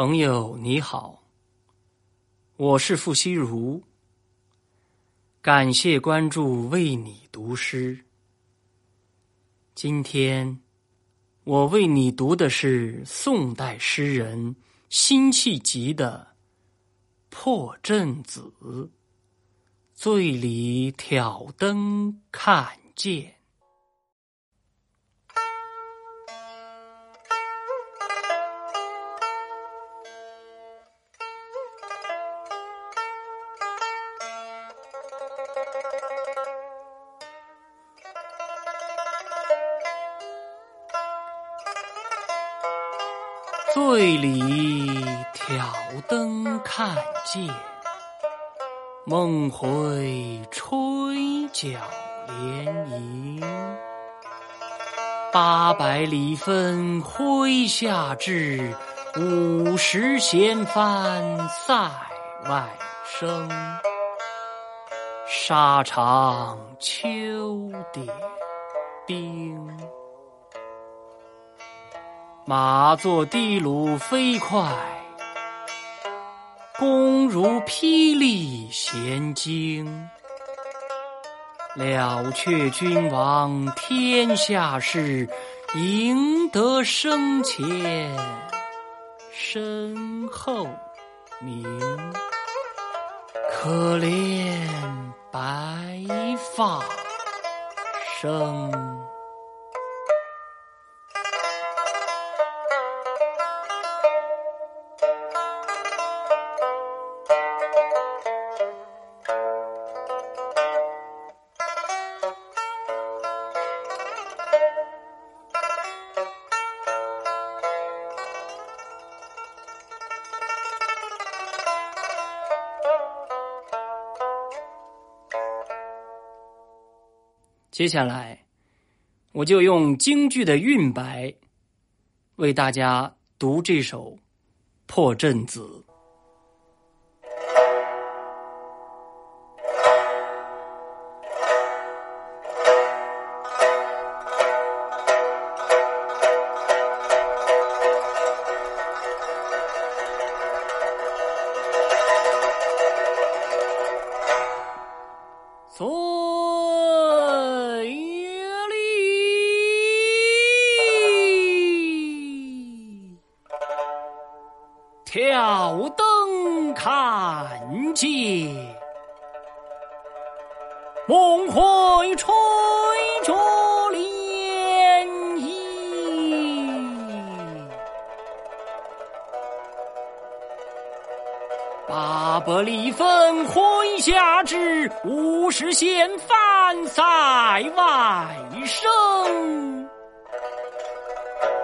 朋友你好，我是傅西如，感谢关注为你读诗。今天我为你读的是宋代诗人辛弃疾的《破阵子·醉里挑灯看剑》。醉里挑灯看剑，梦回吹角连营。八百里分麾下炙，五十弦翻塞外声。沙场秋点兵。马作的卢飞快，弓如霹雳弦惊。了却君王天下事，赢得生前身后名。可怜白发生。接下来，我就用京剧的韵白，为大家读这首《破阵子》。挑灯看剑，梦回吹角连营。八百里分麾下炙，五十弦翻塞外声。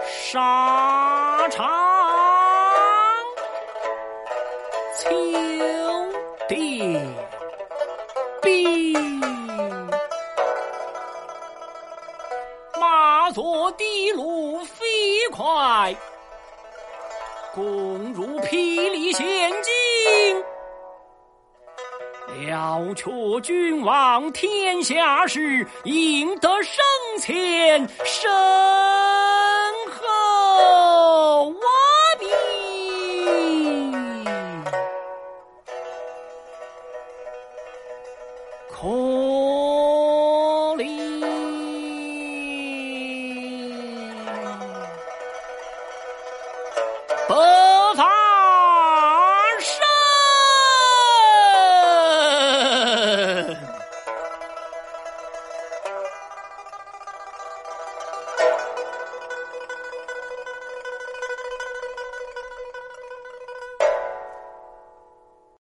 沙场。秋点兵，马作的卢飞快，弓如霹雳弦惊。了却君王天下事，赢得生前身。